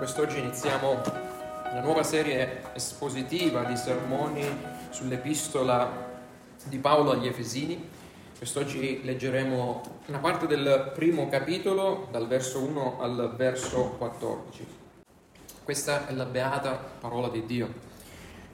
quest'oggi iniziamo la nuova serie espositiva di sermoni sull'epistola di Paolo agli Efesini. Quest'oggi leggeremo una parte del primo capitolo, dal verso 1 al verso 14. Questa è la beata parola di Dio.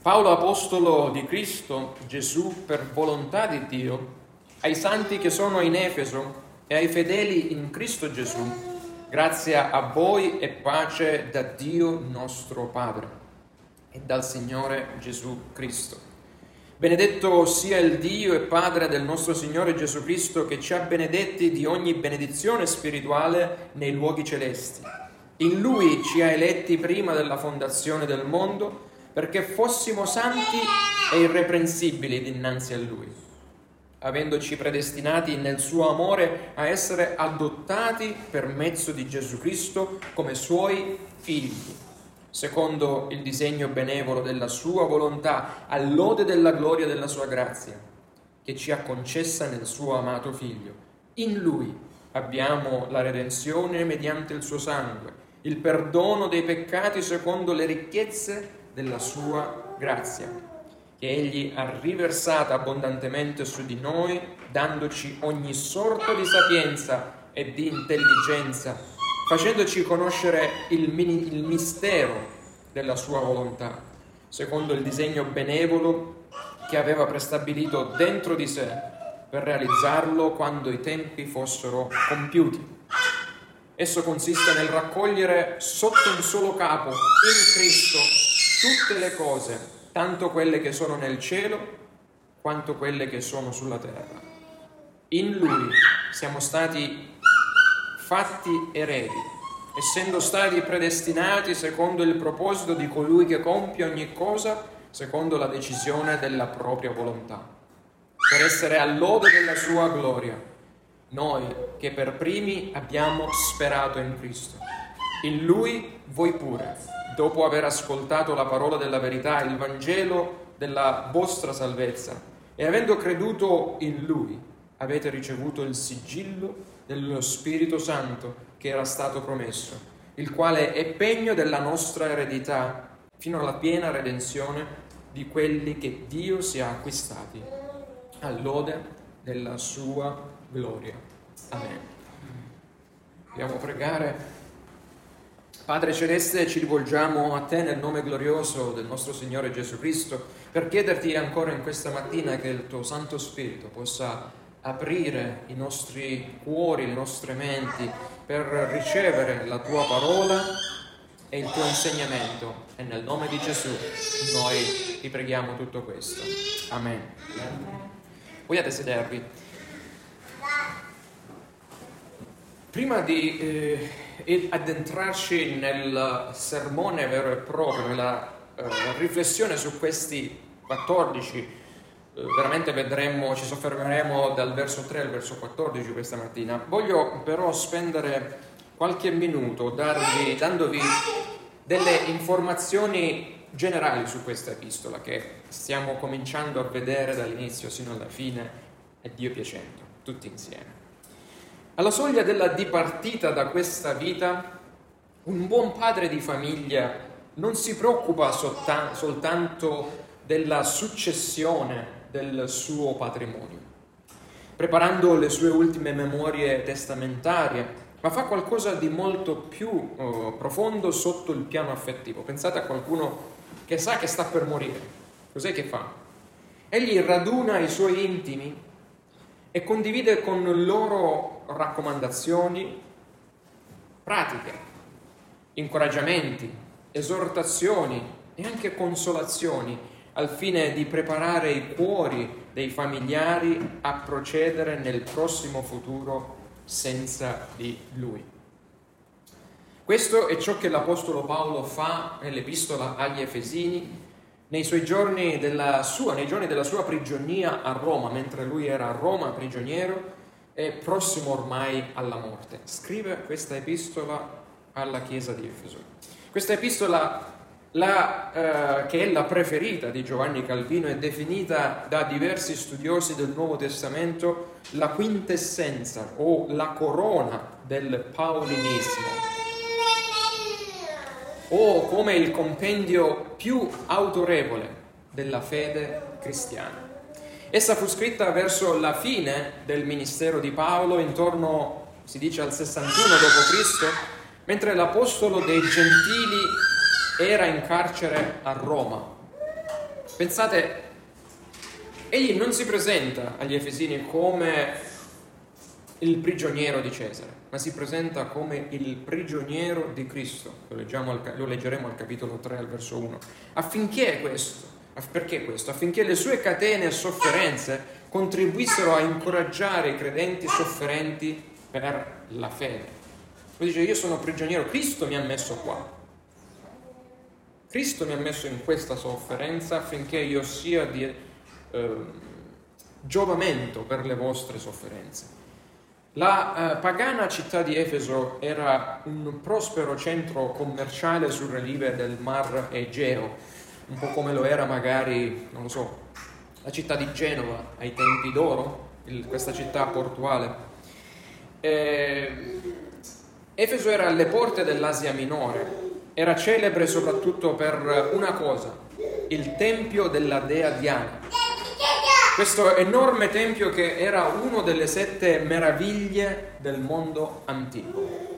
Paolo, apostolo di Cristo Gesù, per volontà di Dio, ai santi che sono in Efeso e ai fedeli in Cristo Gesù, Grazia a voi e pace da Dio nostro Padre e dal Signore Gesù Cristo. Benedetto sia il Dio e Padre del nostro Signore Gesù Cristo che ci ha benedetti di ogni benedizione spirituale nei luoghi celesti. In Lui ci ha eletti prima della fondazione del mondo perché fossimo santi e irreprensibili dinanzi a Lui avendoci predestinati nel suo amore a essere adottati per mezzo di Gesù Cristo come suoi figli, secondo il disegno benevolo della sua volontà, all'ode della gloria della sua grazia, che ci ha concessa nel suo amato Figlio. In lui abbiamo la redenzione mediante il suo sangue, il perdono dei peccati secondo le ricchezze della sua grazia che Egli ha riversata abbondantemente su di noi, dandoci ogni sorta di sapienza e di intelligenza, facendoci conoscere il, il mistero della sua volontà, secondo il disegno benevolo che aveva prestabilito dentro di sé per realizzarlo quando i tempi fossero compiuti. Esso consiste nel raccogliere sotto un solo capo, in Cristo, tutte le cose tanto quelle che sono nel cielo quanto quelle che sono sulla terra. In Lui siamo stati fatti eredi, essendo stati predestinati secondo il proposito di colui che compie ogni cosa secondo la decisione della propria volontà, per essere all'ode della sua gloria, noi che per primi abbiamo sperato in Cristo. In Lui voi pure dopo aver ascoltato la parola della verità, il Vangelo della vostra salvezza, e avendo creduto in Lui, avete ricevuto il sigillo dello Spirito Santo che era stato promesso, il quale è pegno della nostra eredità fino alla piena redenzione di quelli che Dio si è acquistati, all'ode della sua gloria. Amen. Dobbiamo pregare. Padre Celeste, ci rivolgiamo a te nel nome glorioso del nostro Signore Gesù Cristo per chiederti ancora in questa mattina che il tuo Santo Spirito possa aprire i nostri cuori, le nostre menti per ricevere la tua parola e il tuo insegnamento. E nel nome di Gesù noi ti preghiamo tutto questo. Amen. Vogliate sedervi. Prima di... Eh, e addentrarci nel sermone vero e proprio, nella eh, riflessione su questi 14, eh, veramente vedremo, ci soffermeremo dal verso 3 al verso 14 questa mattina. Voglio però spendere qualche minuto darvi, dandovi delle informazioni generali su questa epistola che stiamo cominciando a vedere dall'inizio sino alla fine, e Dio piacendo, tutti insieme. Alla soglia della dipartita da questa vita, un buon padre di famiglia non si preoccupa soltanto della successione del suo patrimonio, preparando le sue ultime memorie testamentarie, ma fa qualcosa di molto più oh, profondo sotto il piano affettivo. Pensate a qualcuno che sa che sta per morire. Cos'è che fa? Egli raduna i suoi intimi e condivide con loro raccomandazioni pratiche, incoraggiamenti, esortazioni e anche consolazioni al fine di preparare i cuori dei familiari a procedere nel prossimo futuro senza di lui. Questo è ciò che l'Apostolo Paolo fa nell'Epistola agli Efesini nei giorni della sua, nei giorni della sua prigionia a Roma, mentre lui era a Roma prigioniero e prossimo ormai alla morte. Scrive questa epistola alla chiesa di Efeso. Questa epistola, la, eh, che è la preferita di Giovanni Calvino, è definita da diversi studiosi del Nuovo Testamento la quintessenza o la corona del paulinismo o come il compendio più autorevole della fede cristiana. Essa fu scritta verso la fine del ministero di Paolo, intorno, si dice, al 61 d.C., mentre l'apostolo dei gentili era in carcere a Roma. Pensate, egli non si presenta agli Efesini come il prigioniero di Cesare, ma si presenta come il prigioniero di Cristo. Lo, al, lo leggeremo al capitolo 3, al verso 1. Affinché questo, perché questo? Affinché le sue catene e sofferenze contribuissero a incoraggiare i credenti sofferenti per la fede. Lui dice, io sono prigioniero, Cristo mi ha messo qua. Cristo mi ha messo in questa sofferenza affinché io sia di eh, giovamento per le vostre sofferenze. La eh, pagana città di Efeso era un prospero centro commerciale sulle rive del mar Egeo, un po' come lo era magari, non lo so, la città di Genova ai tempi d'oro, il, questa città portuale. Eh, Efeso era alle porte dell'Asia minore, era celebre soprattutto per una cosa, il tempio della dea Diana questo enorme tempio che era una delle sette meraviglie del mondo antico.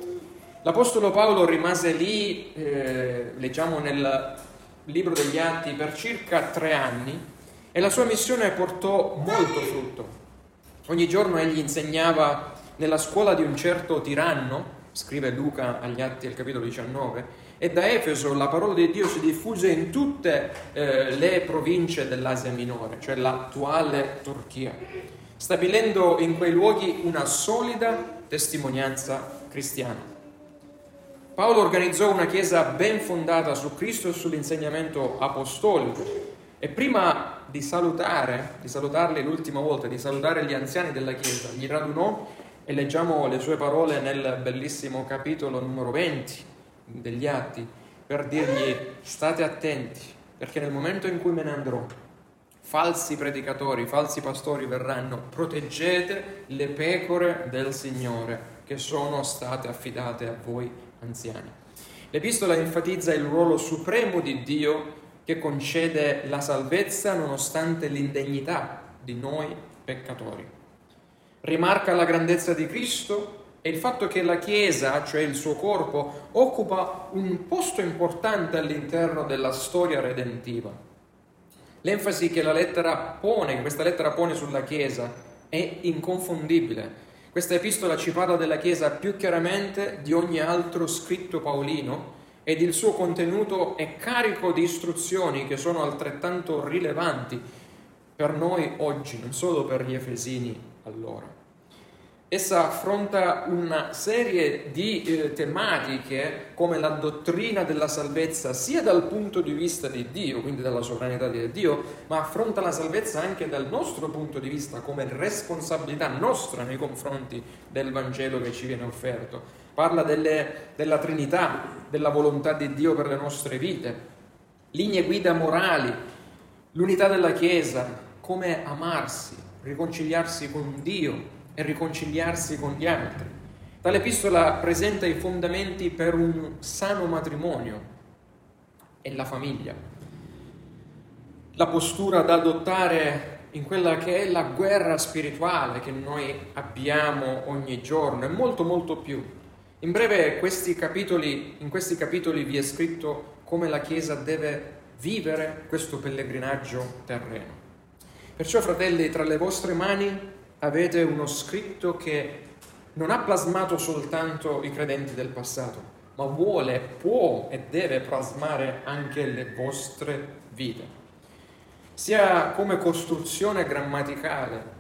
L'Apostolo Paolo rimase lì, eh, leggiamo nel libro degli Atti, per circa tre anni e la sua missione portò molto frutto. Ogni giorno egli insegnava nella scuola di un certo tiranno, scrive Luca agli Atti al capitolo 19, e da Efeso la parola di Dio si diffuse in tutte eh, le province dell'Asia minore, cioè l'attuale Turchia, stabilendo in quei luoghi una solida testimonianza cristiana. Paolo organizzò una chiesa ben fondata su Cristo e sull'insegnamento apostolico e prima di salutare, di salutarli l'ultima volta, di salutare gli anziani della chiesa, li radunò e leggiamo le sue parole nel bellissimo capitolo numero 20 degli atti per dirgli state attenti perché nel momento in cui me ne andrò falsi predicatori, falsi pastori verranno, proteggete le pecore del Signore che sono state affidate a voi anziani. L'epistola enfatizza il ruolo supremo di Dio che concede la salvezza nonostante l'indegnità di noi peccatori. Rimarca la grandezza di Cristo e il fatto che la Chiesa, cioè il suo corpo, occupa un posto importante all'interno della storia redentiva. L'enfasi che la lettera pone, che questa lettera pone sulla Chiesa, è inconfondibile. Questa epistola ci parla della Chiesa più chiaramente di ogni altro scritto paolino ed il suo contenuto è carico di istruzioni che sono altrettanto rilevanti per noi oggi, non solo per gli Efesini allora. Essa affronta una serie di eh, tematiche come la dottrina della salvezza sia dal punto di vista di Dio, quindi dalla sovranità di Dio, ma affronta la salvezza anche dal nostro punto di vista come responsabilità nostra nei confronti del Vangelo che ci viene offerto. Parla delle, della Trinità, della volontà di Dio per le nostre vite, linee guida morali, l'unità della Chiesa, come amarsi, riconciliarsi con Dio e riconciliarsi con gli altri. Tale epistola presenta i fondamenti per un sano matrimonio e la famiglia. La postura da adottare in quella che è la guerra spirituale che noi abbiamo ogni giorno e molto molto più. In breve questi capitoli, in questi capitoli vi è scritto come la Chiesa deve vivere questo pellegrinaggio terreno. Perciò, fratelli, tra le vostre mani avete uno scritto che non ha plasmato soltanto i credenti del passato, ma vuole, può e deve plasmare anche le vostre vite. Sia come costruzione grammaticale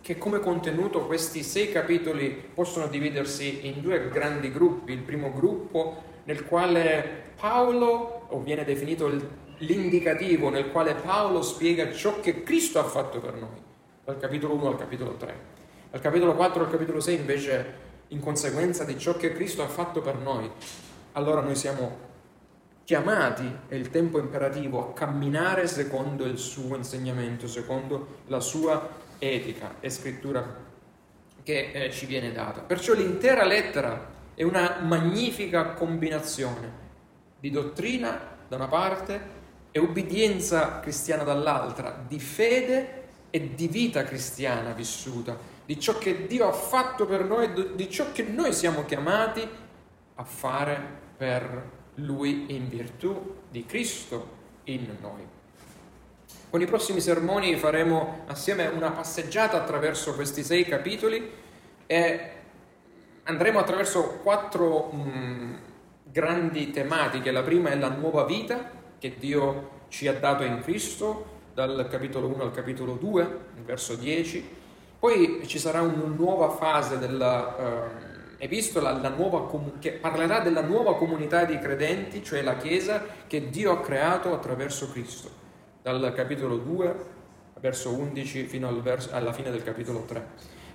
che come contenuto questi sei capitoli possono dividersi in due grandi gruppi. Il primo gruppo nel quale Paolo, o viene definito l'indicativo, nel quale Paolo spiega ciò che Cristo ha fatto per noi dal capitolo 1 al capitolo 3. Dal capitolo 4 al capitolo 6 invece, in conseguenza di ciò che Cristo ha fatto per noi, allora noi siamo chiamati, è il tempo imperativo, a camminare secondo il suo insegnamento, secondo la sua etica e scrittura che eh, ci viene data. Perciò l'intera lettera è una magnifica combinazione di dottrina da una parte e ubbidienza cristiana dall'altra, di fede e di vita cristiana vissuta, di ciò che Dio ha fatto per noi, di ciò che noi siamo chiamati a fare per Lui in virtù di Cristo in noi. Con i prossimi sermoni faremo assieme una passeggiata attraverso questi sei capitoli e andremo attraverso quattro mh, mm, grandi tematiche. La prima è la nuova vita che Dio ci ha dato in Cristo, dal capitolo 1 al capitolo 2, il verso 10. Poi ci sarà una nuova fase dell'epistola, uh, com- che parlerà della nuova comunità di credenti, cioè la Chiesa che Dio ha creato attraverso Cristo, dal capitolo 2, verso 11, fino al verso, alla fine del capitolo 3.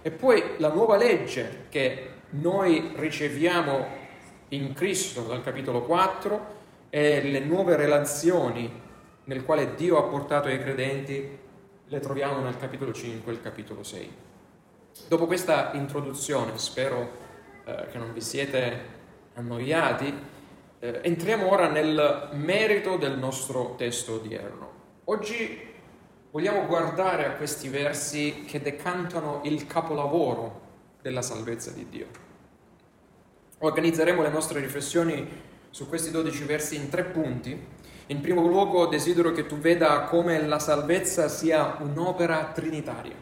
E poi la nuova legge che noi riceviamo in Cristo dal capitolo 4 e le nuove relazioni nel quale Dio ha portato i credenti le troviamo nel capitolo 5 e il capitolo 6. Dopo questa introduzione, spero eh, che non vi siete annoiati, eh, entriamo ora nel merito del nostro testo odierno. Oggi vogliamo guardare a questi versi che decantano il capolavoro della salvezza di Dio. Organizzeremo le nostre riflessioni su questi dodici versi in tre punti. In primo luogo desidero che tu veda come la salvezza sia un'opera trinitaria.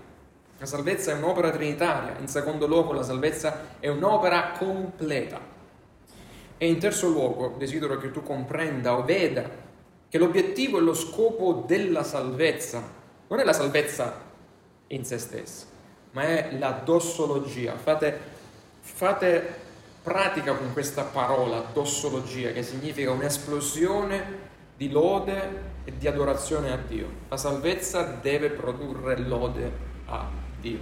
La salvezza è un'opera trinitaria. In secondo luogo la salvezza è un'opera completa. E in terzo luogo desidero che tu comprenda o veda che l'obiettivo e lo scopo della salvezza non è la salvezza in se stessa, ma è la dossologia. Fate, fate pratica con questa parola, dossologia, che significa un'esplosione di lode e di adorazione a Dio. La salvezza deve produrre lode a Dio.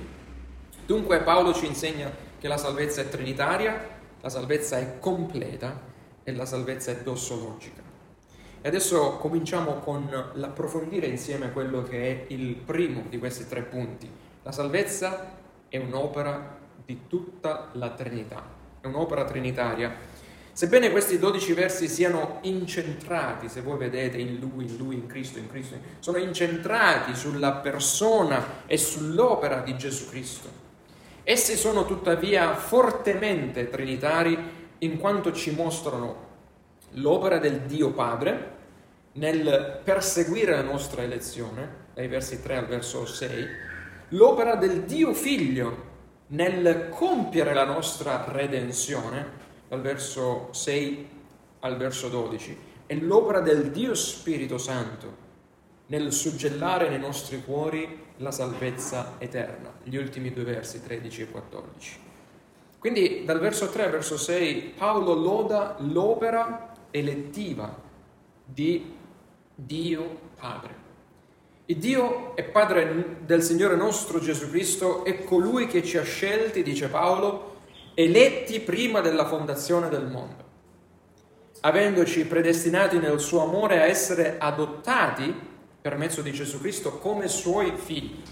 Dunque Paolo ci insegna che la salvezza è trinitaria, la salvezza è completa e la salvezza è dossologica. E adesso cominciamo con l'approfondire insieme quello che è il primo di questi tre punti. La salvezza è un'opera di tutta la Trinità, è un'opera trinitaria. Sebbene questi dodici versi siano incentrati, se voi vedete in Lui, in Lui, in Cristo, in Cristo, sono incentrati sulla persona e sull'opera di Gesù Cristo. Essi sono tuttavia fortemente trinitari in quanto ci mostrano l'opera del Dio Padre nel perseguire la nostra elezione, dai versi 3 al verso 6, l'opera del Dio Figlio nel compiere la nostra redenzione, dal verso 6 al verso 12, e l'opera del Dio Spirito Santo nel suggellare nei nostri cuori la salvezza eterna, gli ultimi due versi 13 e 14. Quindi dal verso 3 al verso 6 Paolo loda l'opera elettiva di Dio Padre. Il Dio è Padre del Signore nostro Gesù Cristo, è colui che ci ha scelti, dice Paolo, eletti prima della fondazione del mondo, avendoci predestinati nel suo amore a essere adottati per mezzo di Gesù Cristo come suoi figli,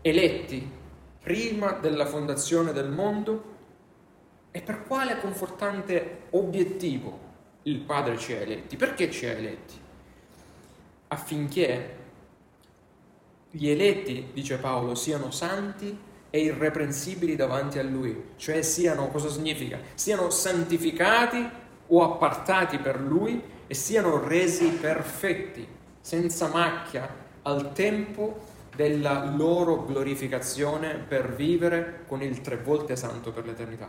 eletti prima della fondazione del mondo e per quale confortante obiettivo il Padre ci ha eletti. Perché ci ha eletti? Affinché gli eletti, dice Paolo, siano santi e irreprensibili davanti a Lui, cioè siano, cosa significa? Siano santificati o appartati per Lui e siano resi perfetti, senza macchia, al tempo della loro glorificazione per vivere con il tre volte santo per l'eternità.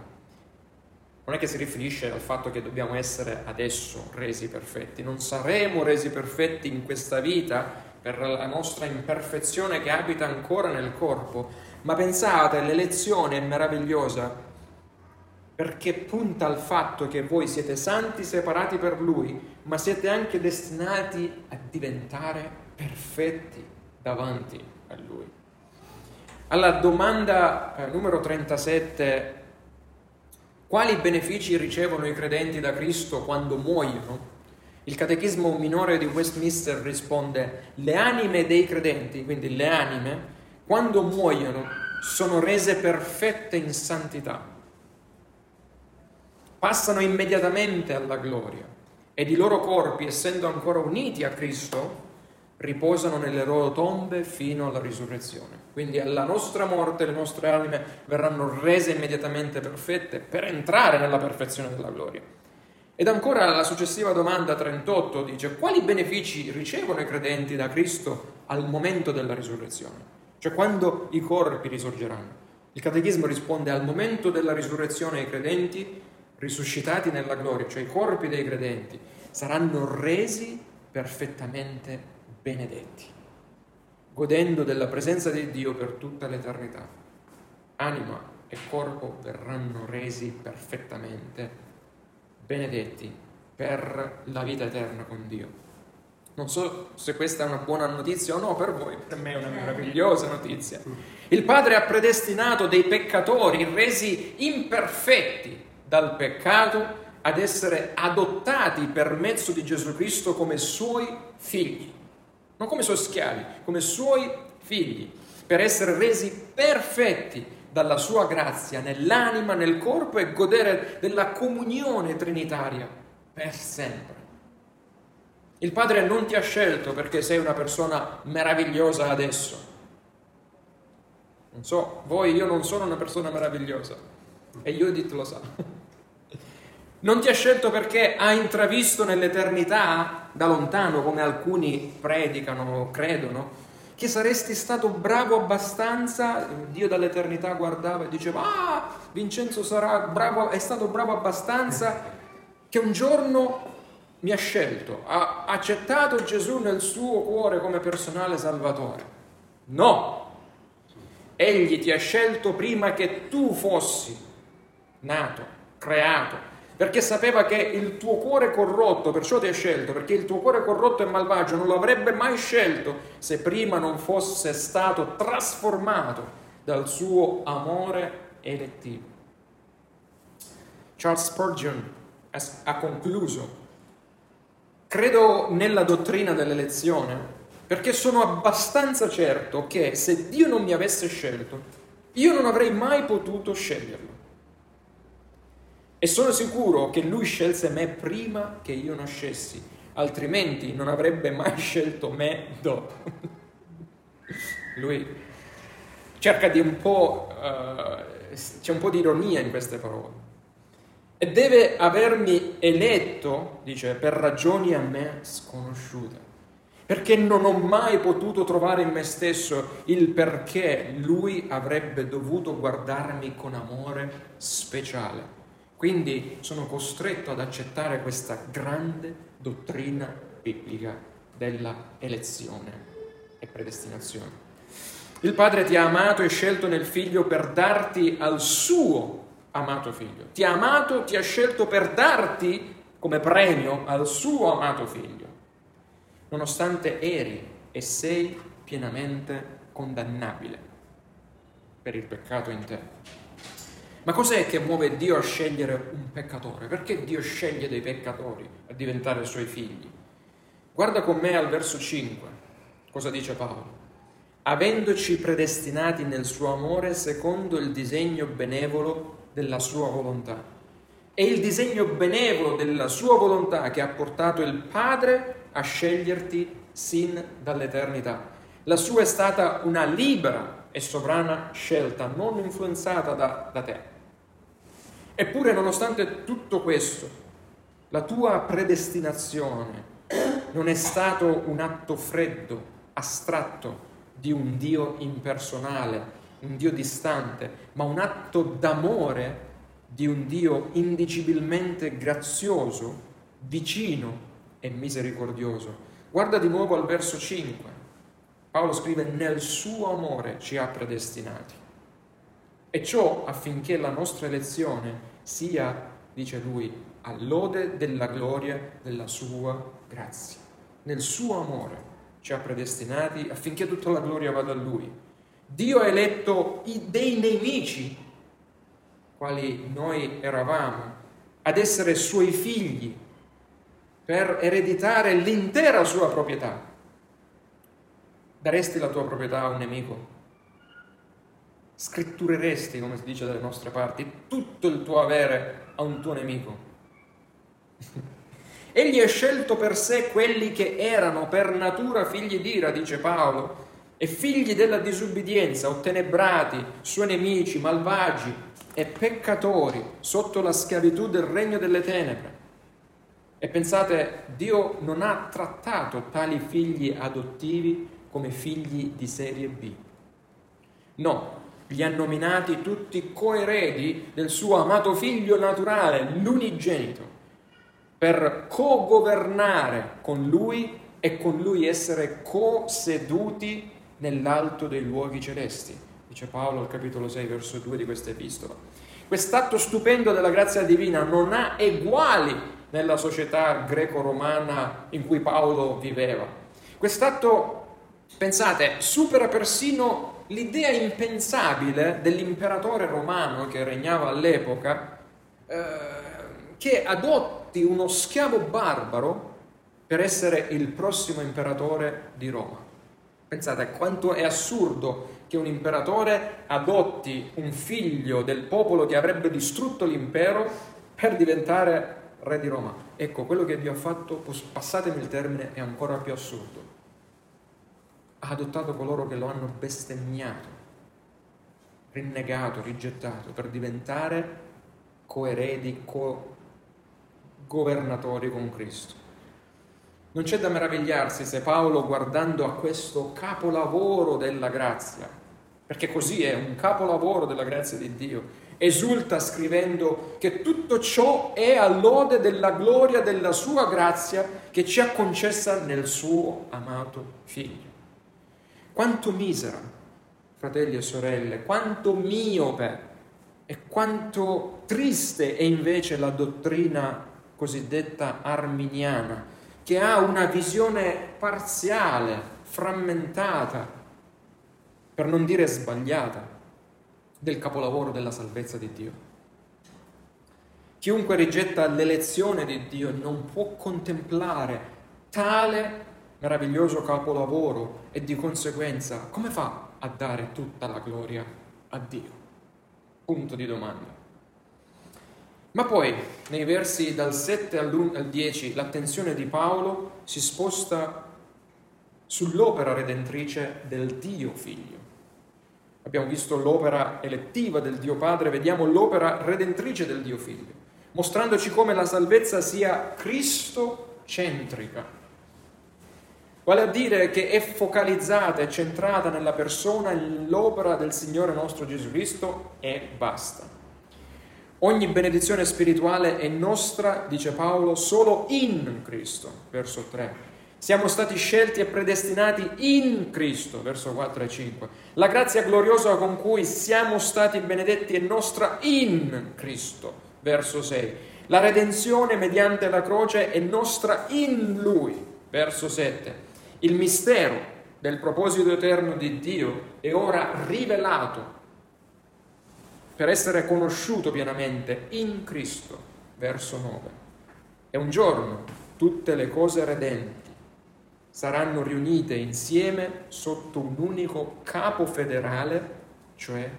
Non è che si riferisce al fatto che dobbiamo essere adesso resi perfetti, non saremo resi perfetti in questa vita per la nostra imperfezione che abita ancora nel corpo, ma pensate, l'elezione è meravigliosa perché punta al fatto che voi siete santi separati per Lui, ma siete anche destinati a diventare perfetti davanti a Lui. Alla domanda eh, numero 37 quali benefici ricevono i credenti da Cristo quando muoiono? Il catechismo minore di Westminster risponde, le anime dei credenti, quindi le anime, quando muoiono sono rese perfette in santità, passano immediatamente alla gloria ed i loro corpi, essendo ancora uniti a Cristo, riposano nelle loro tombe fino alla risurrezione. Quindi alla nostra morte le nostre anime verranno rese immediatamente perfette per entrare nella perfezione della gloria. Ed ancora la successiva domanda 38 dice quali benefici ricevono i credenti da Cristo al momento della risurrezione? Cioè quando i corpi risorgeranno. Il catechismo risponde al momento della risurrezione i credenti risuscitati nella gloria, cioè i corpi dei credenti, saranno resi perfettamente benedetti, godendo della presenza di Dio per tutta l'eternità. Anima e corpo verranno resi perfettamente benedetti per la vita eterna con Dio. Non so se questa è una buona notizia o no per voi, per me è una meravigliosa notizia. Il Padre ha predestinato dei peccatori resi imperfetti dal peccato ad essere adottati per mezzo di Gesù Cristo come suoi figli, non come suoi schiavi, come suoi figli, per essere resi perfetti dalla sua grazia nell'anima, nel corpo e godere della comunione trinitaria per sempre. Il Padre non ti ha scelto perché sei una persona meravigliosa adesso. Non so, voi, io non sono una persona meravigliosa e Judith lo sa. Non ti ha scelto perché ha intravisto nell'eternità, da lontano, come alcuni predicano o credono, che saresti stato bravo abbastanza, Dio dall'eternità guardava e diceva, ah, Vincenzo bravo, è stato bravo abbastanza che un giorno mi ha scelto, ha accettato Gesù nel suo cuore come personale salvatore. No, egli ti ha scelto prima che tu fossi nato, creato, perché sapeva che il tuo cuore corrotto, perciò ti ha scelto, perché il tuo cuore corrotto e malvagio non lo avrebbe mai scelto se prima non fosse stato trasformato dal suo amore elettivo. Charles Spurgeon ha concluso Credo nella dottrina dell'elezione perché sono abbastanza certo che se Dio non mi avesse scelto, io non avrei mai potuto sceglierlo. E sono sicuro che Lui scelse me prima che io nascessi, altrimenti non avrebbe mai scelto me dopo. Lui cerca di un po', uh, c'è un po' di ironia in queste parole. E deve avermi eletto, dice, per ragioni a me sconosciute. Perché non ho mai potuto trovare in me stesso il perché lui avrebbe dovuto guardarmi con amore speciale. Quindi sono costretto ad accettare questa grande dottrina biblica della elezione e predestinazione. Il Padre ti ha amato e scelto nel Figlio per darti al suo amato figlio. Ti ha amato, ti ha scelto per darti come premio al suo amato figlio, nonostante eri e sei pienamente condannabile per il peccato in te. Ma cos'è che muove Dio a scegliere un peccatore? Perché Dio sceglie dei peccatori a diventare suoi figli? Guarda con me al verso 5, cosa dice Paolo avendoci predestinati nel suo amore secondo il disegno benevolo della sua volontà. È il disegno benevolo della sua volontà che ha portato il Padre a sceglierti sin dall'eternità. La sua è stata una libera e sovrana scelta, non influenzata da, da te. Eppure, nonostante tutto questo, la tua predestinazione non è stato un atto freddo, astratto, di un Dio impersonale, un Dio distante, ma un atto d'amore di un Dio indicibilmente grazioso, vicino e misericordioso. Guarda di nuovo al verso 5. Paolo scrive, nel suo amore ci ha predestinati. E ciò affinché la nostra elezione sia, dice lui, all'ode della gloria della sua grazia. Nel suo amore ci ha predestinati affinché tutta la gloria vada a lui. Dio ha eletto dei nemici, quali noi eravamo, ad essere suoi figli, per ereditare l'intera sua proprietà. Daresti la tua proprietà a un nemico? Scrittureresti, come si dice dalle nostre parti, tutto il tuo avere a un tuo nemico? Egli ha scelto per sé quelli che erano per natura figli d'ira, dice Paolo, e figli della disubbidienza, ottenebrati, suoi nemici, malvagi e peccatori sotto la schiavitù del regno delle tenebre. E pensate, Dio non ha trattato tali figli adottivi come figli di serie B. No, li ha nominati tutti coeredi del suo amato figlio naturale, l'unigenito, per co-governare con lui e con lui essere co-seduti nell'alto dei luoghi celesti, dice Paolo al capitolo 6, verso 2 di questa epistola. Quest'atto stupendo della grazia divina non ha eguali nella società greco-romana in cui Paolo viveva. Quest'atto, pensate, supera persino l'idea impensabile dell'imperatore romano che regnava all'epoca, eh, che adotti uno schiavo barbaro per essere il prossimo imperatore di Roma. Pensate a quanto è assurdo che un imperatore adotti un figlio del popolo che avrebbe distrutto l'impero per diventare re di Roma. Ecco, quello che Dio ha fatto, passatemi il termine, è ancora più assurdo. Ha adottato coloro che lo hanno bestemmiato, rinnegato, rigettato, per diventare coeredi, co-governatori con Cristo. Non c'è da meravigliarsi se Paolo, guardando a questo capolavoro della grazia, perché così è un capolavoro della grazia di Dio, esulta scrivendo che tutto ciò è a lode della gloria della sua grazia che ci ha concessa nel suo amato figlio. Quanto misera, fratelli e sorelle, quanto miope e quanto triste è invece la dottrina cosiddetta arminiana che ha una visione parziale, frammentata, per non dire sbagliata, del capolavoro della salvezza di Dio. Chiunque rigetta l'elezione di Dio non può contemplare tale meraviglioso capolavoro e di conseguenza come fa a dare tutta la gloria a Dio? Punto di domanda. Ma poi, nei versi dal 7 al 10, l'attenzione di Paolo si sposta sull'opera redentrice del Dio Figlio. Abbiamo visto l'opera elettiva del Dio Padre, vediamo l'opera redentrice del Dio Figlio, mostrandoci come la salvezza sia cristocentrica, vale a dire che è focalizzata e centrata nella persona e nell'opera del Signore nostro Gesù Cristo e basta. Ogni benedizione spirituale è nostra, dice Paolo, solo in Cristo, verso 3. Siamo stati scelti e predestinati in Cristo, verso 4 e 5. La grazia gloriosa con cui siamo stati benedetti è nostra in Cristo, verso 6. La redenzione mediante la croce è nostra in Lui, verso 7. Il mistero del proposito eterno di Dio è ora rivelato per essere conosciuto pienamente in Cristo, verso 9. E un giorno tutte le cose redenti saranno riunite insieme sotto un unico capo federale, cioè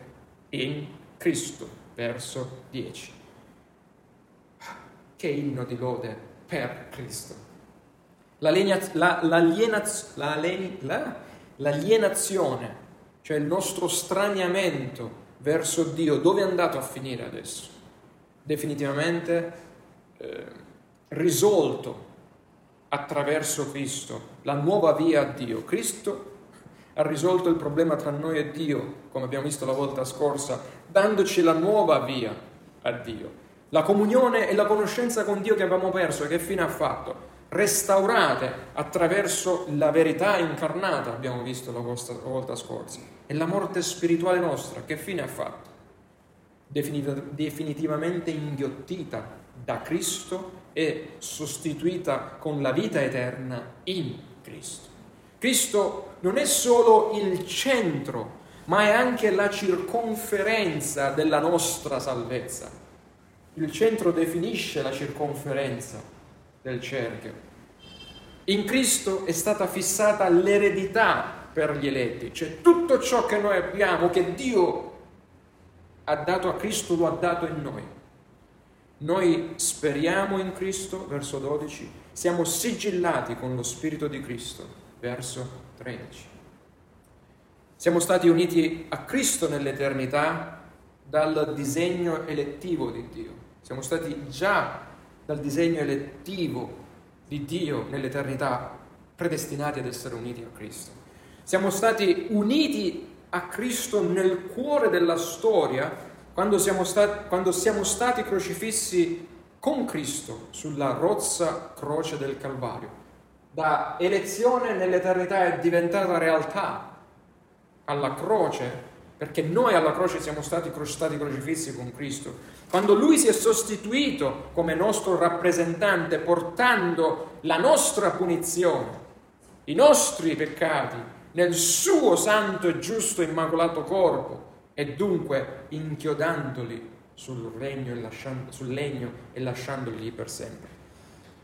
in Cristo, verso 10. Che inno di lode per Cristo. l'alienazione, cioè il nostro straniamento verso Dio, dove è andato a finire adesso? Definitivamente eh, risolto attraverso Cristo, la nuova via a Dio. Cristo ha risolto il problema tra noi e Dio, come abbiamo visto la volta scorsa, dandoci la nuova via a Dio. La comunione e la conoscenza con Dio che avevamo perso, che fine ha fatto? Restaurate attraverso la verità incarnata, abbiamo visto la volta scorsa. E la morte spirituale nostra, che fine ha fatto? definitivamente inghiottita da Cristo e sostituita con la vita eterna in Cristo. Cristo non è solo il centro, ma è anche la circonferenza della nostra salvezza. Il centro definisce la circonferenza del cerchio. In Cristo è stata fissata l'eredità per gli eletti, cioè tutto ciò che noi abbiamo, che Dio ha dato a Cristo, lo ha dato in noi. Noi speriamo in Cristo, verso 12, siamo sigillati con lo Spirito di Cristo, verso 13. Siamo stati uniti a Cristo nell'eternità dal disegno elettivo di Dio. Siamo stati già dal disegno elettivo di Dio nell'eternità predestinati ad essere uniti a Cristo. Siamo stati uniti a Cristo nel cuore della storia quando siamo, stati, quando siamo stati crocifissi con Cristo sulla rozza croce del Calvario. Da elezione nell'eternità è diventata realtà alla croce, perché noi alla croce siamo stati, stati crocifissi con Cristo. Quando Lui si è sostituito come nostro rappresentante, portando la nostra punizione, i nostri peccati, nel suo santo e giusto immacolato corpo, e dunque inchiodandoli sul, lasciando, sul legno e lasciandoli lì per sempre.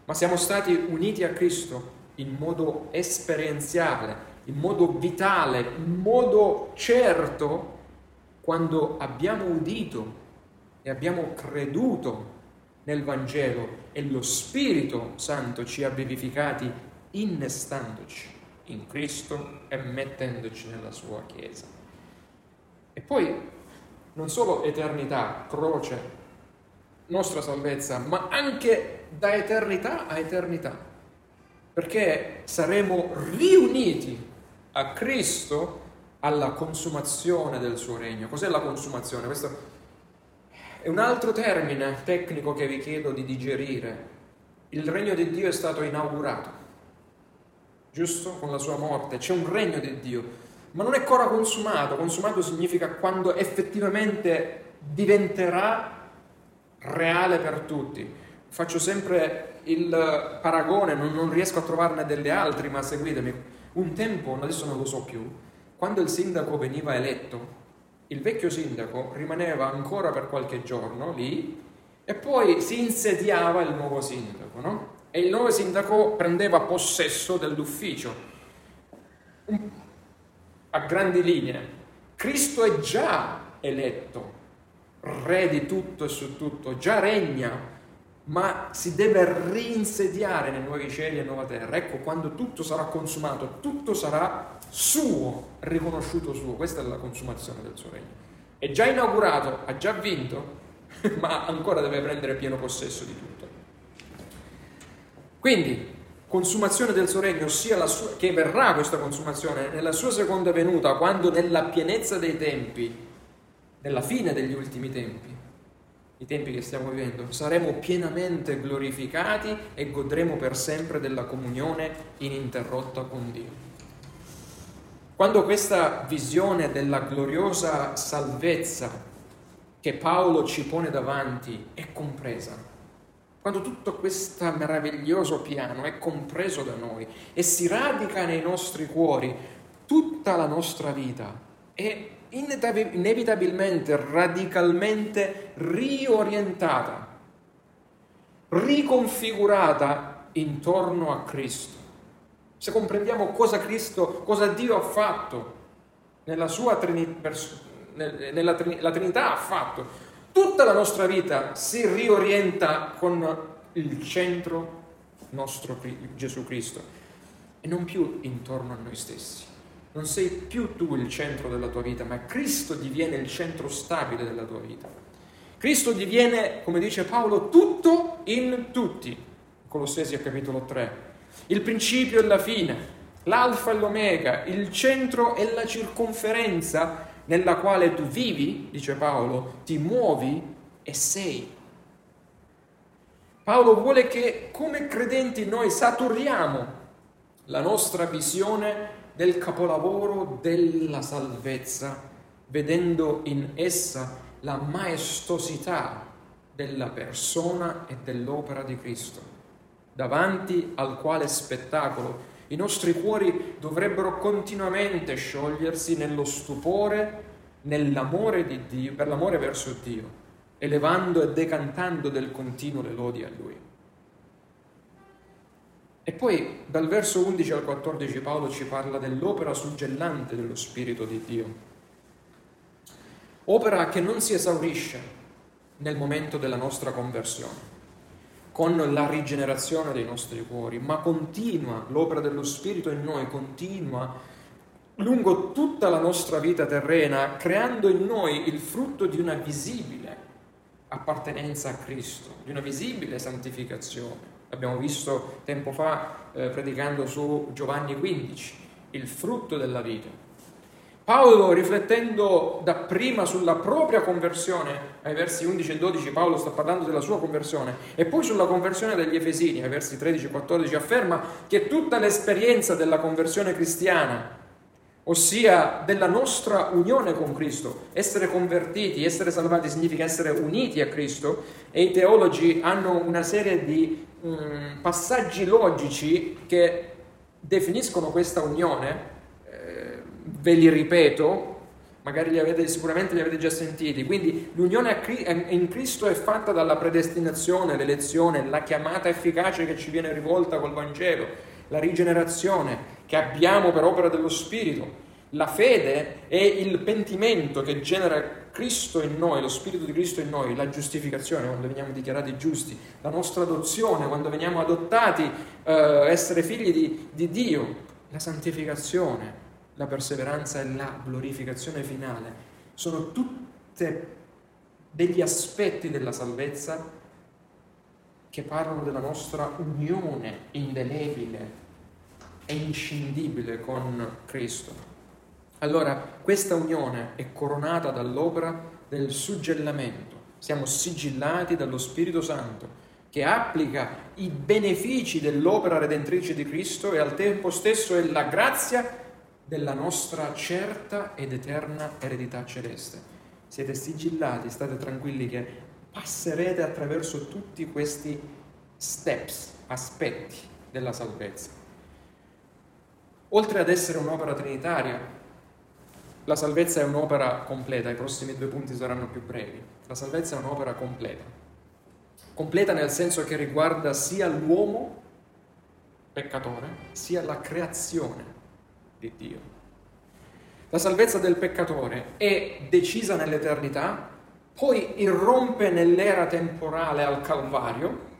Ma siamo stati uniti a Cristo in modo esperienziale, in modo vitale, in modo certo, quando abbiamo udito e abbiamo creduto nel Vangelo e lo Spirito Santo ci ha vivificati innestandoci in Cristo e mettendoci nella sua Chiesa. E poi non solo eternità, croce, nostra salvezza, ma anche da eternità a eternità, perché saremo riuniti a Cristo alla consumazione del suo regno. Cos'è la consumazione? Questo è un altro termine tecnico che vi chiedo di digerire. Il regno di Dio è stato inaugurato, giusto? Con la sua morte. C'è un regno di Dio ma non è ancora consumato. Consumato significa quando effettivamente diventerà reale per tutti. Faccio sempre il paragone, non, riesco a trovarne delle altre, ma seguitemi. Un tempo, adesso non lo so più, quando il sindaco veniva eletto, il vecchio sindaco rimaneva ancora per qualche giorno lì e poi si insediava il nuovo sindaco, no? E il nuovo sindaco prendeva possesso dell'ufficio. A grandi linee. Cristo è già eletto, re di tutto e su tutto, già regna, ma si deve reinsediare nei nuovi cieli e nuova terra. Ecco, quando tutto sarà consumato, tutto sarà suo, riconosciuto suo. Questa è la consumazione del suo regno. È già inaugurato, ha già vinto, ma ancora deve prendere pieno possesso di tutto. Quindi, consumazione del suo regno, ossia sua, che verrà questa consumazione nella sua seconda venuta, quando nella pienezza dei tempi, nella fine degli ultimi tempi, i tempi che stiamo vivendo, saremo pienamente glorificati e godremo per sempre della comunione ininterrotta con Dio. Quando questa visione della gloriosa salvezza che Paolo ci pone davanti è compresa, quando tutto questo meraviglioso piano è compreso da noi e si radica nei nostri cuori, tutta la nostra vita è inevitabilmente, radicalmente riorientata, riconfigurata intorno a Cristo. Se comprendiamo cosa Cristo, cosa Dio ha fatto nella sua Trinità, nella Trinità ha fatto, Tutta la nostra vita si riorienta con il centro nostro Gesù Cristo e non più intorno a noi stessi. Non sei più tu il centro della tua vita, ma Cristo diviene il centro stabile della tua vita. Cristo diviene, come dice Paolo, tutto in tutti. Colossesi capitolo 3. Il principio e la fine, l'alfa e l'omega, il centro e la circonferenza nella quale tu vivi, dice Paolo, ti muovi e sei. Paolo vuole che come credenti noi saturiamo la nostra visione del capolavoro della salvezza, vedendo in essa la maestosità della persona e dell'opera di Cristo, davanti al quale spettacolo i nostri cuori dovrebbero continuamente sciogliersi nello stupore, nell'amore di Dio, per l'amore verso Dio, elevando e decantando del continuo le lodi a Lui. E poi dal verso 11 al 14 Paolo ci parla dell'opera suggellante dello Spirito di Dio. Opera che non si esaurisce, nel momento della nostra conversione, con la rigenerazione dei nostri cuori, ma continua, l'opera dello Spirito in noi continua lungo tutta la nostra vita terrena, creando in noi il frutto di una visibile appartenenza a Cristo, di una visibile santificazione. Abbiamo visto tempo fa eh, predicando su Giovanni 15, il frutto della vita. Paolo, riflettendo dapprima sulla propria conversione, ai versi 11 e 12, Paolo sta parlando della sua conversione, e poi sulla conversione degli Efesini, ai versi 13 e 14, afferma che tutta l'esperienza della conversione cristiana, ossia della nostra unione con Cristo, essere convertiti, essere salvati significa essere uniti a Cristo, e i teologi hanno una serie di um, passaggi logici che definiscono questa unione ve li ripeto, magari li avete, sicuramente li avete già sentiti. Quindi l'unione in Cristo è fatta dalla predestinazione, l'elezione, la chiamata efficace che ci viene rivolta col Vangelo, la rigenerazione che abbiamo per opera dello Spirito, la fede e il pentimento che genera Cristo in noi, lo Spirito di Cristo in noi, la giustificazione quando veniamo dichiarati giusti, la nostra adozione quando veniamo adottati, eh, essere figli di, di Dio, la santificazione, la perseveranza e la glorificazione finale sono tutte degli aspetti della salvezza che parlano della nostra unione indelebile e inscindibile con Cristo. Allora, questa unione è coronata dall'opera del suggellamento. Siamo sigillati dallo Spirito Santo che applica i benefici dell'opera redentrice di Cristo e al tempo stesso è la grazia della nostra certa ed eterna eredità celeste. Siete sigillati, state tranquilli che passerete attraverso tutti questi steps, aspetti della salvezza. Oltre ad essere un'opera trinitaria, la salvezza è un'opera completa, i prossimi due punti saranno più brevi. La salvezza è un'opera completa. Completa nel senso che riguarda sia l'uomo peccatore, sia la creazione di Dio. La salvezza del peccatore è decisa nell'eternità, poi irrompe nell'era temporale al Calvario,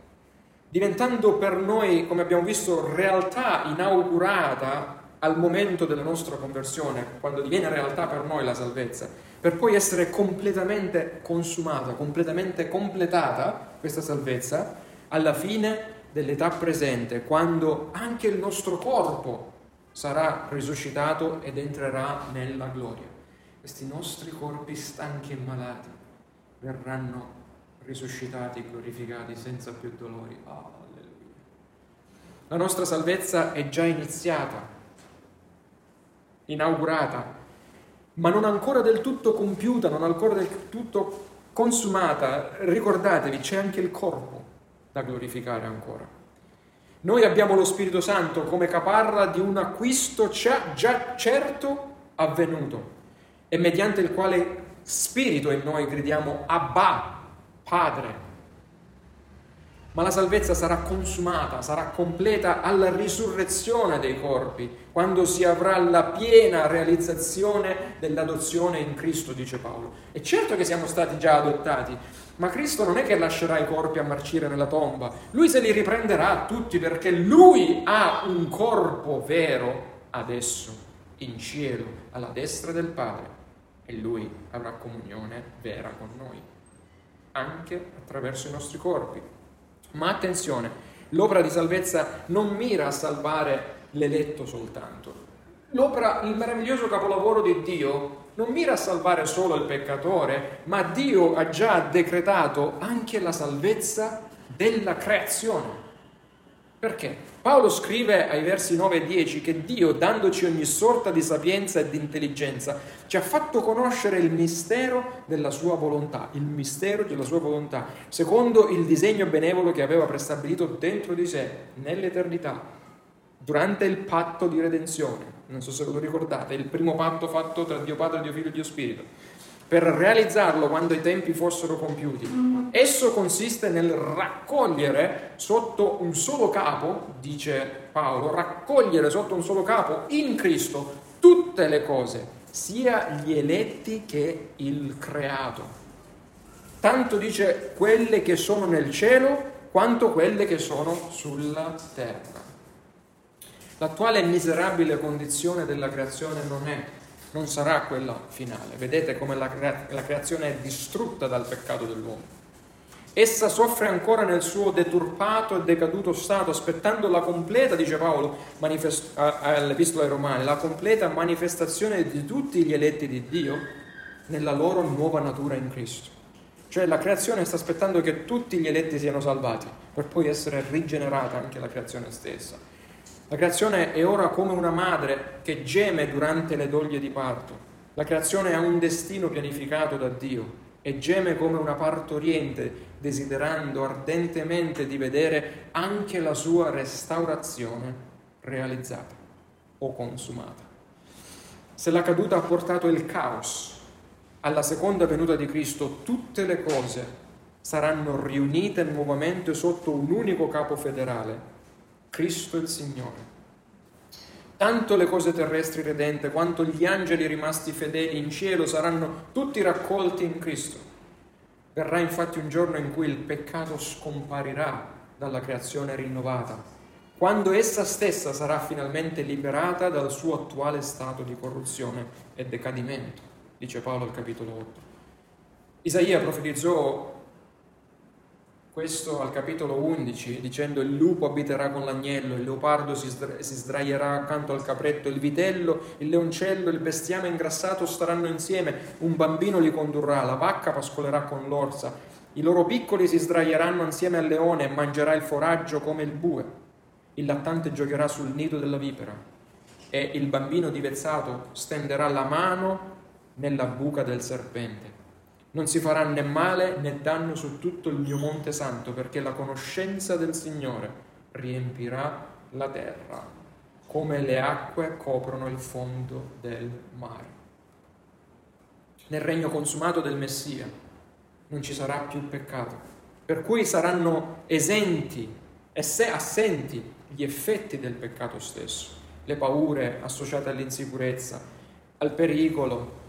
diventando per noi, come abbiamo visto, realtà inaugurata al momento della nostra conversione, quando diviene realtà per noi la salvezza, per poi essere completamente consumata, completamente completata questa salvezza alla fine dell'età presente, quando anche il nostro corpo sarà risuscitato ed entrerà nella gloria. Questi nostri corpi stanchi e malati verranno risuscitati glorificati senza più dolori. Alleluia. La nostra salvezza è già iniziata, inaugurata, ma non ancora del tutto compiuta, non ancora del tutto consumata. Ricordatevi, c'è anche il corpo da glorificare ancora. Noi abbiamo lo Spirito Santo come caparra di un acquisto già certo avvenuto e mediante il quale Spirito in noi gridiamo Abba, Padre. Ma la salvezza sarà consumata, sarà completa alla risurrezione dei corpi, quando si avrà la piena realizzazione dell'adozione in Cristo, dice Paolo. È certo che siamo stati già adottati, ma Cristo non è che lascerà i corpi a marcire nella tomba, lui se li riprenderà tutti perché lui ha un corpo vero adesso in cielo alla destra del Padre e lui avrà comunione vera con noi, anche attraverso i nostri corpi. Ma attenzione, l'opera di salvezza non mira a salvare l'eletto soltanto. L'opera, il meraviglioso capolavoro di Dio non mira a salvare solo il peccatore, ma Dio ha già decretato anche la salvezza della creazione. Perché? Paolo scrive ai versi 9 e 10 che Dio, dandoci ogni sorta di sapienza e di intelligenza, ci ha fatto conoscere il mistero della sua volontà, il mistero della sua volontà, secondo il disegno benevolo che aveva prestabilito dentro di sé, nell'eternità, durante il patto di redenzione non so se ve lo ricordate, il primo patto fatto tra Dio Padre, Dio Figlio e Dio Spirito, per realizzarlo quando i tempi fossero compiuti. Esso consiste nel raccogliere sotto un solo capo, dice Paolo, raccogliere sotto un solo capo in Cristo tutte le cose, sia gli eletti che il creato. tanto dice quelle che sono nel cielo quanto quelle che sono sulla terra. L'attuale miserabile condizione della creazione non è, non sarà quella finale. Vedete come la, la creazione è distrutta dal peccato dell'uomo. Essa soffre ancora nel suo deturpato e decaduto stato, aspettando la completa, dice Paolo manifest- all'Epistola ai Romani, la completa manifestazione di tutti gli eletti di Dio nella loro nuova natura in Cristo. Cioè la creazione sta aspettando che tutti gli eletti siano salvati, per poi essere rigenerata anche la creazione stessa. La creazione è ora come una madre che geme durante le doglie di parto. La creazione ha un destino pianificato da Dio e geme come una partoriente, desiderando ardentemente di vedere anche la sua restaurazione realizzata o consumata. Se la caduta ha portato il caos alla seconda venuta di Cristo, tutte le cose saranno riunite nuovamente sotto un unico capo federale, Cristo il Signore. Tanto le cose terrestri redente quanto gli angeli rimasti fedeli in cielo saranno tutti raccolti in Cristo. Verrà infatti un giorno in cui il peccato scomparirà dalla creazione rinnovata, quando essa stessa sarà finalmente liberata dal suo attuale stato di corruzione e decadimento, dice Paolo al capitolo 8. Isaia profetizzò questo al capitolo 11, dicendo il lupo abiterà con l'agnello, il leopardo si, sdra- si sdraierà accanto al capretto, il vitello, il leoncello, il bestiame ingrassato staranno insieme, un bambino li condurrà, la vacca pascolerà con l'orsa, i loro piccoli si sdraieranno insieme al leone e mangerà il foraggio come il bue, il lattante giocherà sul nido della vipera e il bambino divezzato stenderà la mano nella buca del serpente. Non si farà né male né danno su tutto il mio monte santo, perché la conoscenza del Signore riempirà la terra, come le acque coprono il fondo del mare. Nel regno consumato del Messia non ci sarà più peccato, per cui saranno esenti e se assenti gli effetti del peccato stesso, le paure associate all'insicurezza, al pericolo,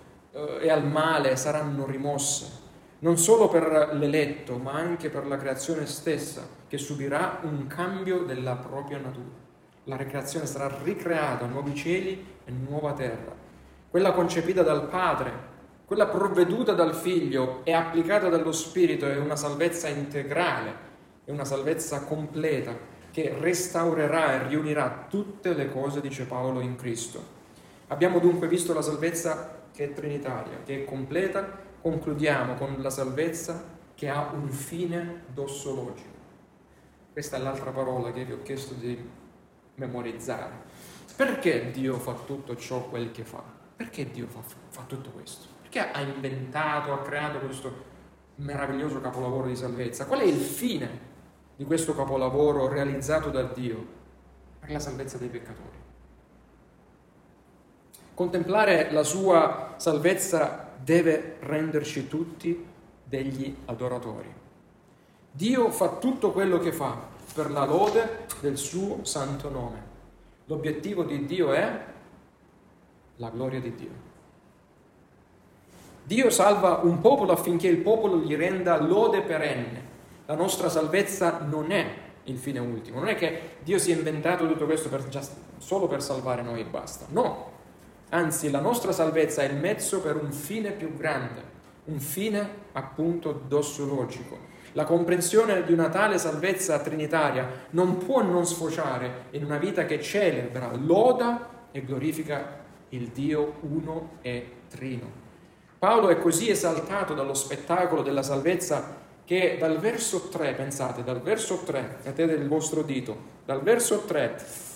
e al male saranno rimosse, non solo per l'eletto, ma anche per la creazione stessa, che subirà un cambio della propria natura. La ricreazione sarà ricreata, nuovi cieli e nuova terra. Quella concepita dal Padre, quella provveduta dal Figlio e applicata dallo Spirito è una salvezza integrale, è una salvezza completa che restaurerà e riunirà tutte le cose, dice Paolo, in Cristo. Abbiamo dunque visto la salvezza che è trinitaria, che è completa, concludiamo con la salvezza che ha un fine dossologico. Questa è l'altra parola che vi ho chiesto di memorizzare. Perché Dio fa tutto ciò quel che fa? Perché Dio fa, fa tutto questo? Perché ha inventato, ha creato questo meraviglioso capolavoro di salvezza? Qual è il fine di questo capolavoro realizzato da Dio? Per la salvezza dei peccatori. Contemplare la sua salvezza deve renderci tutti degli adoratori. Dio fa tutto quello che fa per la lode del suo santo nome. L'obiettivo di Dio è la gloria di Dio. Dio salva un popolo affinché il popolo gli renda lode perenne. La nostra salvezza non è il fine ultimo, non è che Dio si è inventato tutto questo per, solo per salvare noi e basta. No, Anzi, la nostra salvezza è il mezzo per un fine più grande, un fine appunto dossologico. La comprensione di una tale salvezza trinitaria non può non sfociare in una vita che celebra, loda e glorifica il Dio uno e trino. Paolo è così esaltato dallo spettacolo della salvezza che dal verso 3, pensate, dal verso 3, mettete il vostro dito, dal verso 3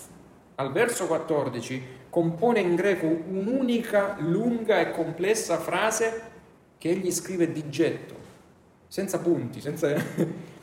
al verso 14 compone in greco un'unica lunga e complessa frase che egli scrive di getto, senza punti, senza...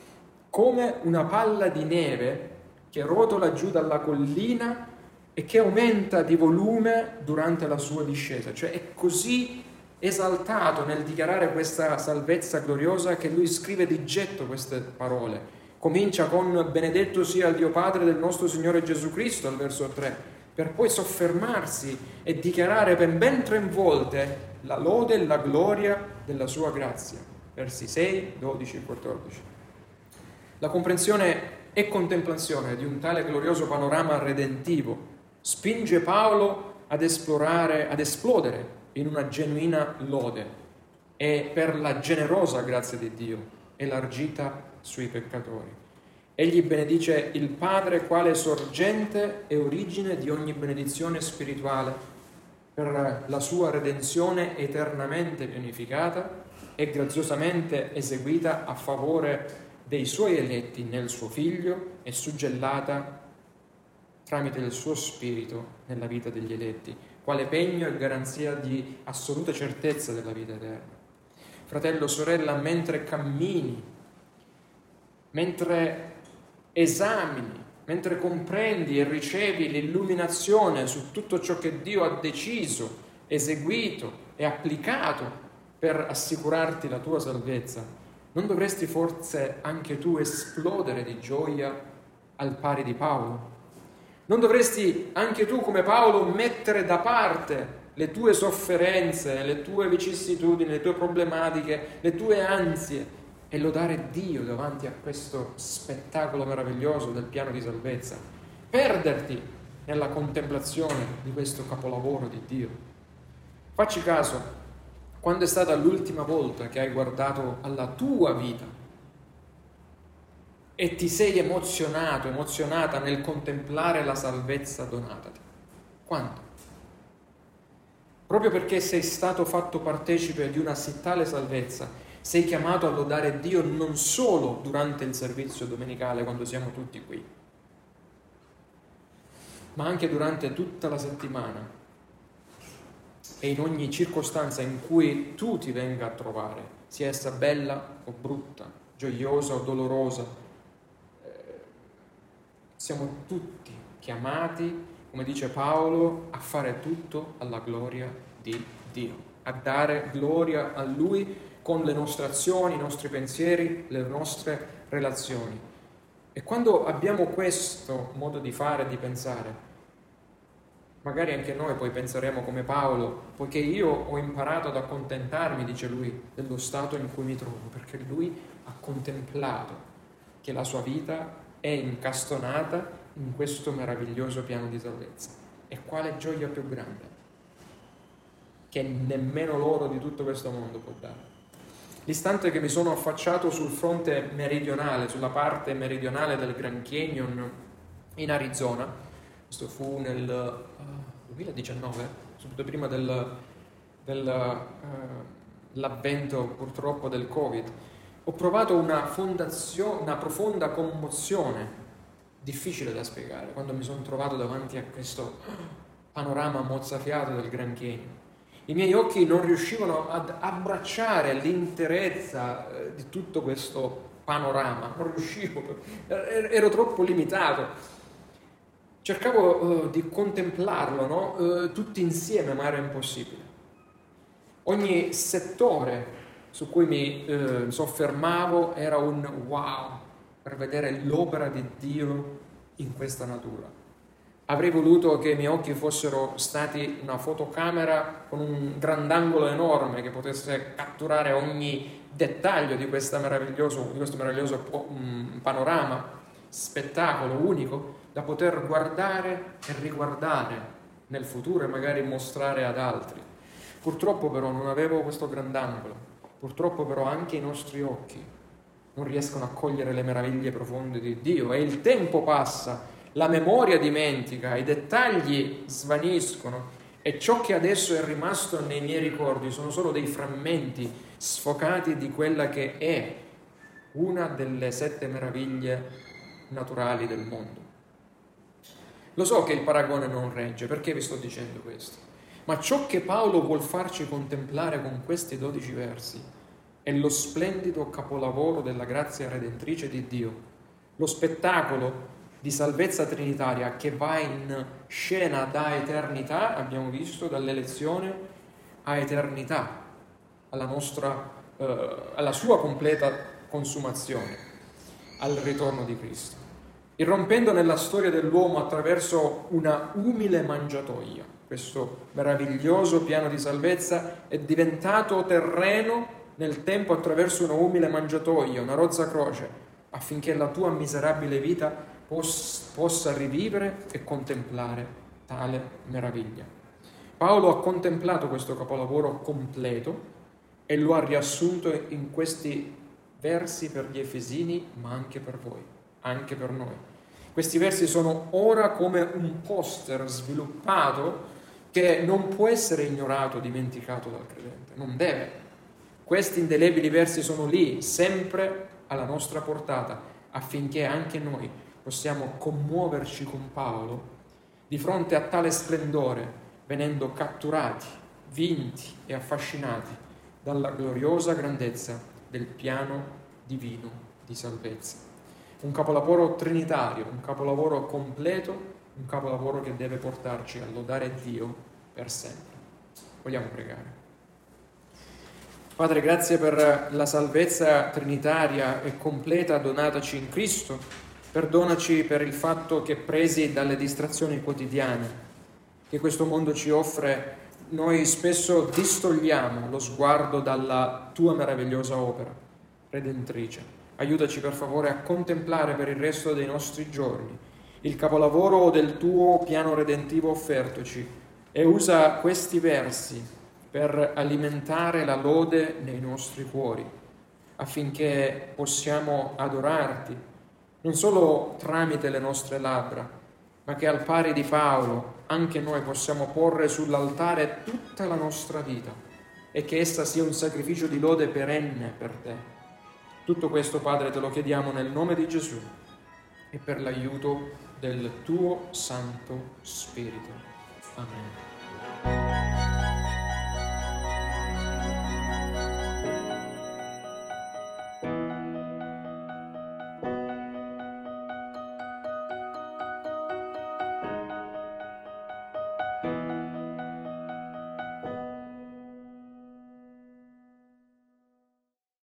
come una palla di neve che rotola giù dalla collina e che aumenta di volume durante la sua discesa. Cioè è così esaltato nel dichiarare questa salvezza gloriosa che lui scrive di getto queste parole. Comincia con benedetto sia il Dio Padre del nostro Signore Gesù Cristo al verso 3 per poi soffermarsi e dichiarare per ben tre volte la lode e la gloria della sua grazia. versi 6, 12 e 14. La comprensione e contemplazione di un tale glorioso panorama redentivo spinge Paolo ad esplorare, ad esplodere in una genuina lode e per la generosa grazia di Dio elargita sui peccatori. Egli benedice il Padre quale sorgente e origine di ogni benedizione spirituale per la sua redenzione eternamente pianificata e graziosamente eseguita a favore dei suoi eletti nel suo Figlio e suggellata tramite il suo Spirito nella vita degli eletti, quale pegno e garanzia di assoluta certezza della vita eterna. Fratello, sorella, mentre cammini, mentre esamini, mentre comprendi e ricevi l'illuminazione su tutto ciò che Dio ha deciso, eseguito e applicato per assicurarti la tua salvezza, non dovresti forse anche tu esplodere di gioia al pari di Paolo? Non dovresti anche tu, come Paolo, mettere da parte le tue sofferenze, le tue vicissitudini, le tue problematiche, le tue ansie e lodare Dio davanti a questo spettacolo meraviglioso del piano di salvezza, perderti nella contemplazione di questo capolavoro di Dio. Facci caso, quando è stata l'ultima volta che hai guardato alla tua vita e ti sei emozionato, emozionata nel contemplare la salvezza donatati? Quando? Proprio perché sei stato fatto partecipe di una sì tale salvezza sei chiamato a lodare Dio non solo durante il servizio domenicale quando siamo tutti qui, ma anche durante tutta la settimana e in ogni circostanza in cui tu ti venga a trovare, sia essa bella o brutta, gioiosa o dolorosa. Eh, siamo tutti chiamati, come dice Paolo, a fare tutto alla gloria di Dio, a dare gloria a Lui con le nostre azioni, i nostri pensieri, le nostre relazioni. E quando abbiamo questo modo di fare e di pensare, magari anche noi poi penseremo come Paolo, poiché io ho imparato ad accontentarmi, dice lui, dello stato in cui mi trovo, perché lui ha contemplato che la sua vita è incastonata in questo meraviglioso piano di salvezza. E quale gioia più grande che nemmeno l'oro di tutto questo mondo può dare. L'istante che mi sono affacciato sul fronte meridionale, sulla parte meridionale del Grand Canyon in Arizona, questo fu nel uh, eh, 2019, subito prima del, dell'avvento uh, purtroppo del Covid, ho provato una, una profonda commozione, difficile da spiegare, quando mi sono trovato davanti a questo panorama mozzafiato del Grand Canyon i miei occhi non riuscivano ad abbracciare l'interezza eh, di tutto questo panorama, non riuscivo, ero troppo limitato. Cercavo uh, di contemplarlo no? uh, tutti insieme, ma era impossibile. Ogni settore su cui mi soffermavo era un wow per vedere l'opera di Dio in questa natura. Avrei voluto che i miei occhi fossero stati una fotocamera con un grandangolo enorme che potesse catturare ogni dettaglio di, di questo meraviglioso mm, panorama, spettacolo unico, da poter guardare e riguardare nel futuro e magari mostrare ad altri. Purtroppo però non avevo questo grandangolo, purtroppo però anche i nostri occhi non riescono a cogliere le meraviglie profonde di Dio e il tempo passa la memoria dimentica, i dettagli svaniscono e ciò che adesso è rimasto nei miei ricordi sono solo dei frammenti sfocati di quella che è una delle sette meraviglie naturali del mondo. Lo so che il paragone non regge, perché vi sto dicendo questo? Ma ciò che Paolo vuol farci contemplare con questi dodici versi è lo splendido capolavoro della grazia redentrice di Dio, lo spettacolo di salvezza trinitaria che va in scena da eternità, abbiamo visto, dall'elezione a eternità, alla, nostra, eh, alla sua completa consumazione, al ritorno di Cristo. Irrompendo nella storia dell'uomo attraverso una umile mangiatoia, questo meraviglioso piano di salvezza è diventato terreno nel tempo attraverso una umile mangiatoia, una rozza croce, affinché la tua miserabile vita possa rivivere e contemplare tale meraviglia. Paolo ha contemplato questo capolavoro completo e lo ha riassunto in questi versi per gli Efesini, ma anche per voi, anche per noi. Questi versi sono ora come un poster sviluppato che non può essere ignorato, dimenticato dal credente, non deve. Questi indelebili versi sono lì, sempre alla nostra portata, affinché anche noi possiamo commuoverci con Paolo di fronte a tale splendore, venendo catturati, vinti e affascinati dalla gloriosa grandezza del piano divino di salvezza. Un capolavoro trinitario, un capolavoro completo, un capolavoro che deve portarci a lodare Dio per sempre. Vogliamo pregare. Padre, grazie per la salvezza trinitaria e completa donataci in Cristo. Perdonaci per il fatto che presi dalle distrazioni quotidiane che questo mondo ci offre, noi spesso distogliamo lo sguardo dalla tua meravigliosa opera redentrice. Aiutaci per favore a contemplare per il resto dei nostri giorni il capolavoro del tuo piano redentivo offertoci e usa questi versi per alimentare la lode nei nostri cuori, affinché possiamo adorarti non solo tramite le nostre labbra, ma che al pari di Paolo anche noi possiamo porre sull'altare tutta la nostra vita e che essa sia un sacrificio di lode perenne per te. Tutto questo, Padre, te lo chiediamo nel nome di Gesù e per l'aiuto del tuo Santo Spirito. Amen.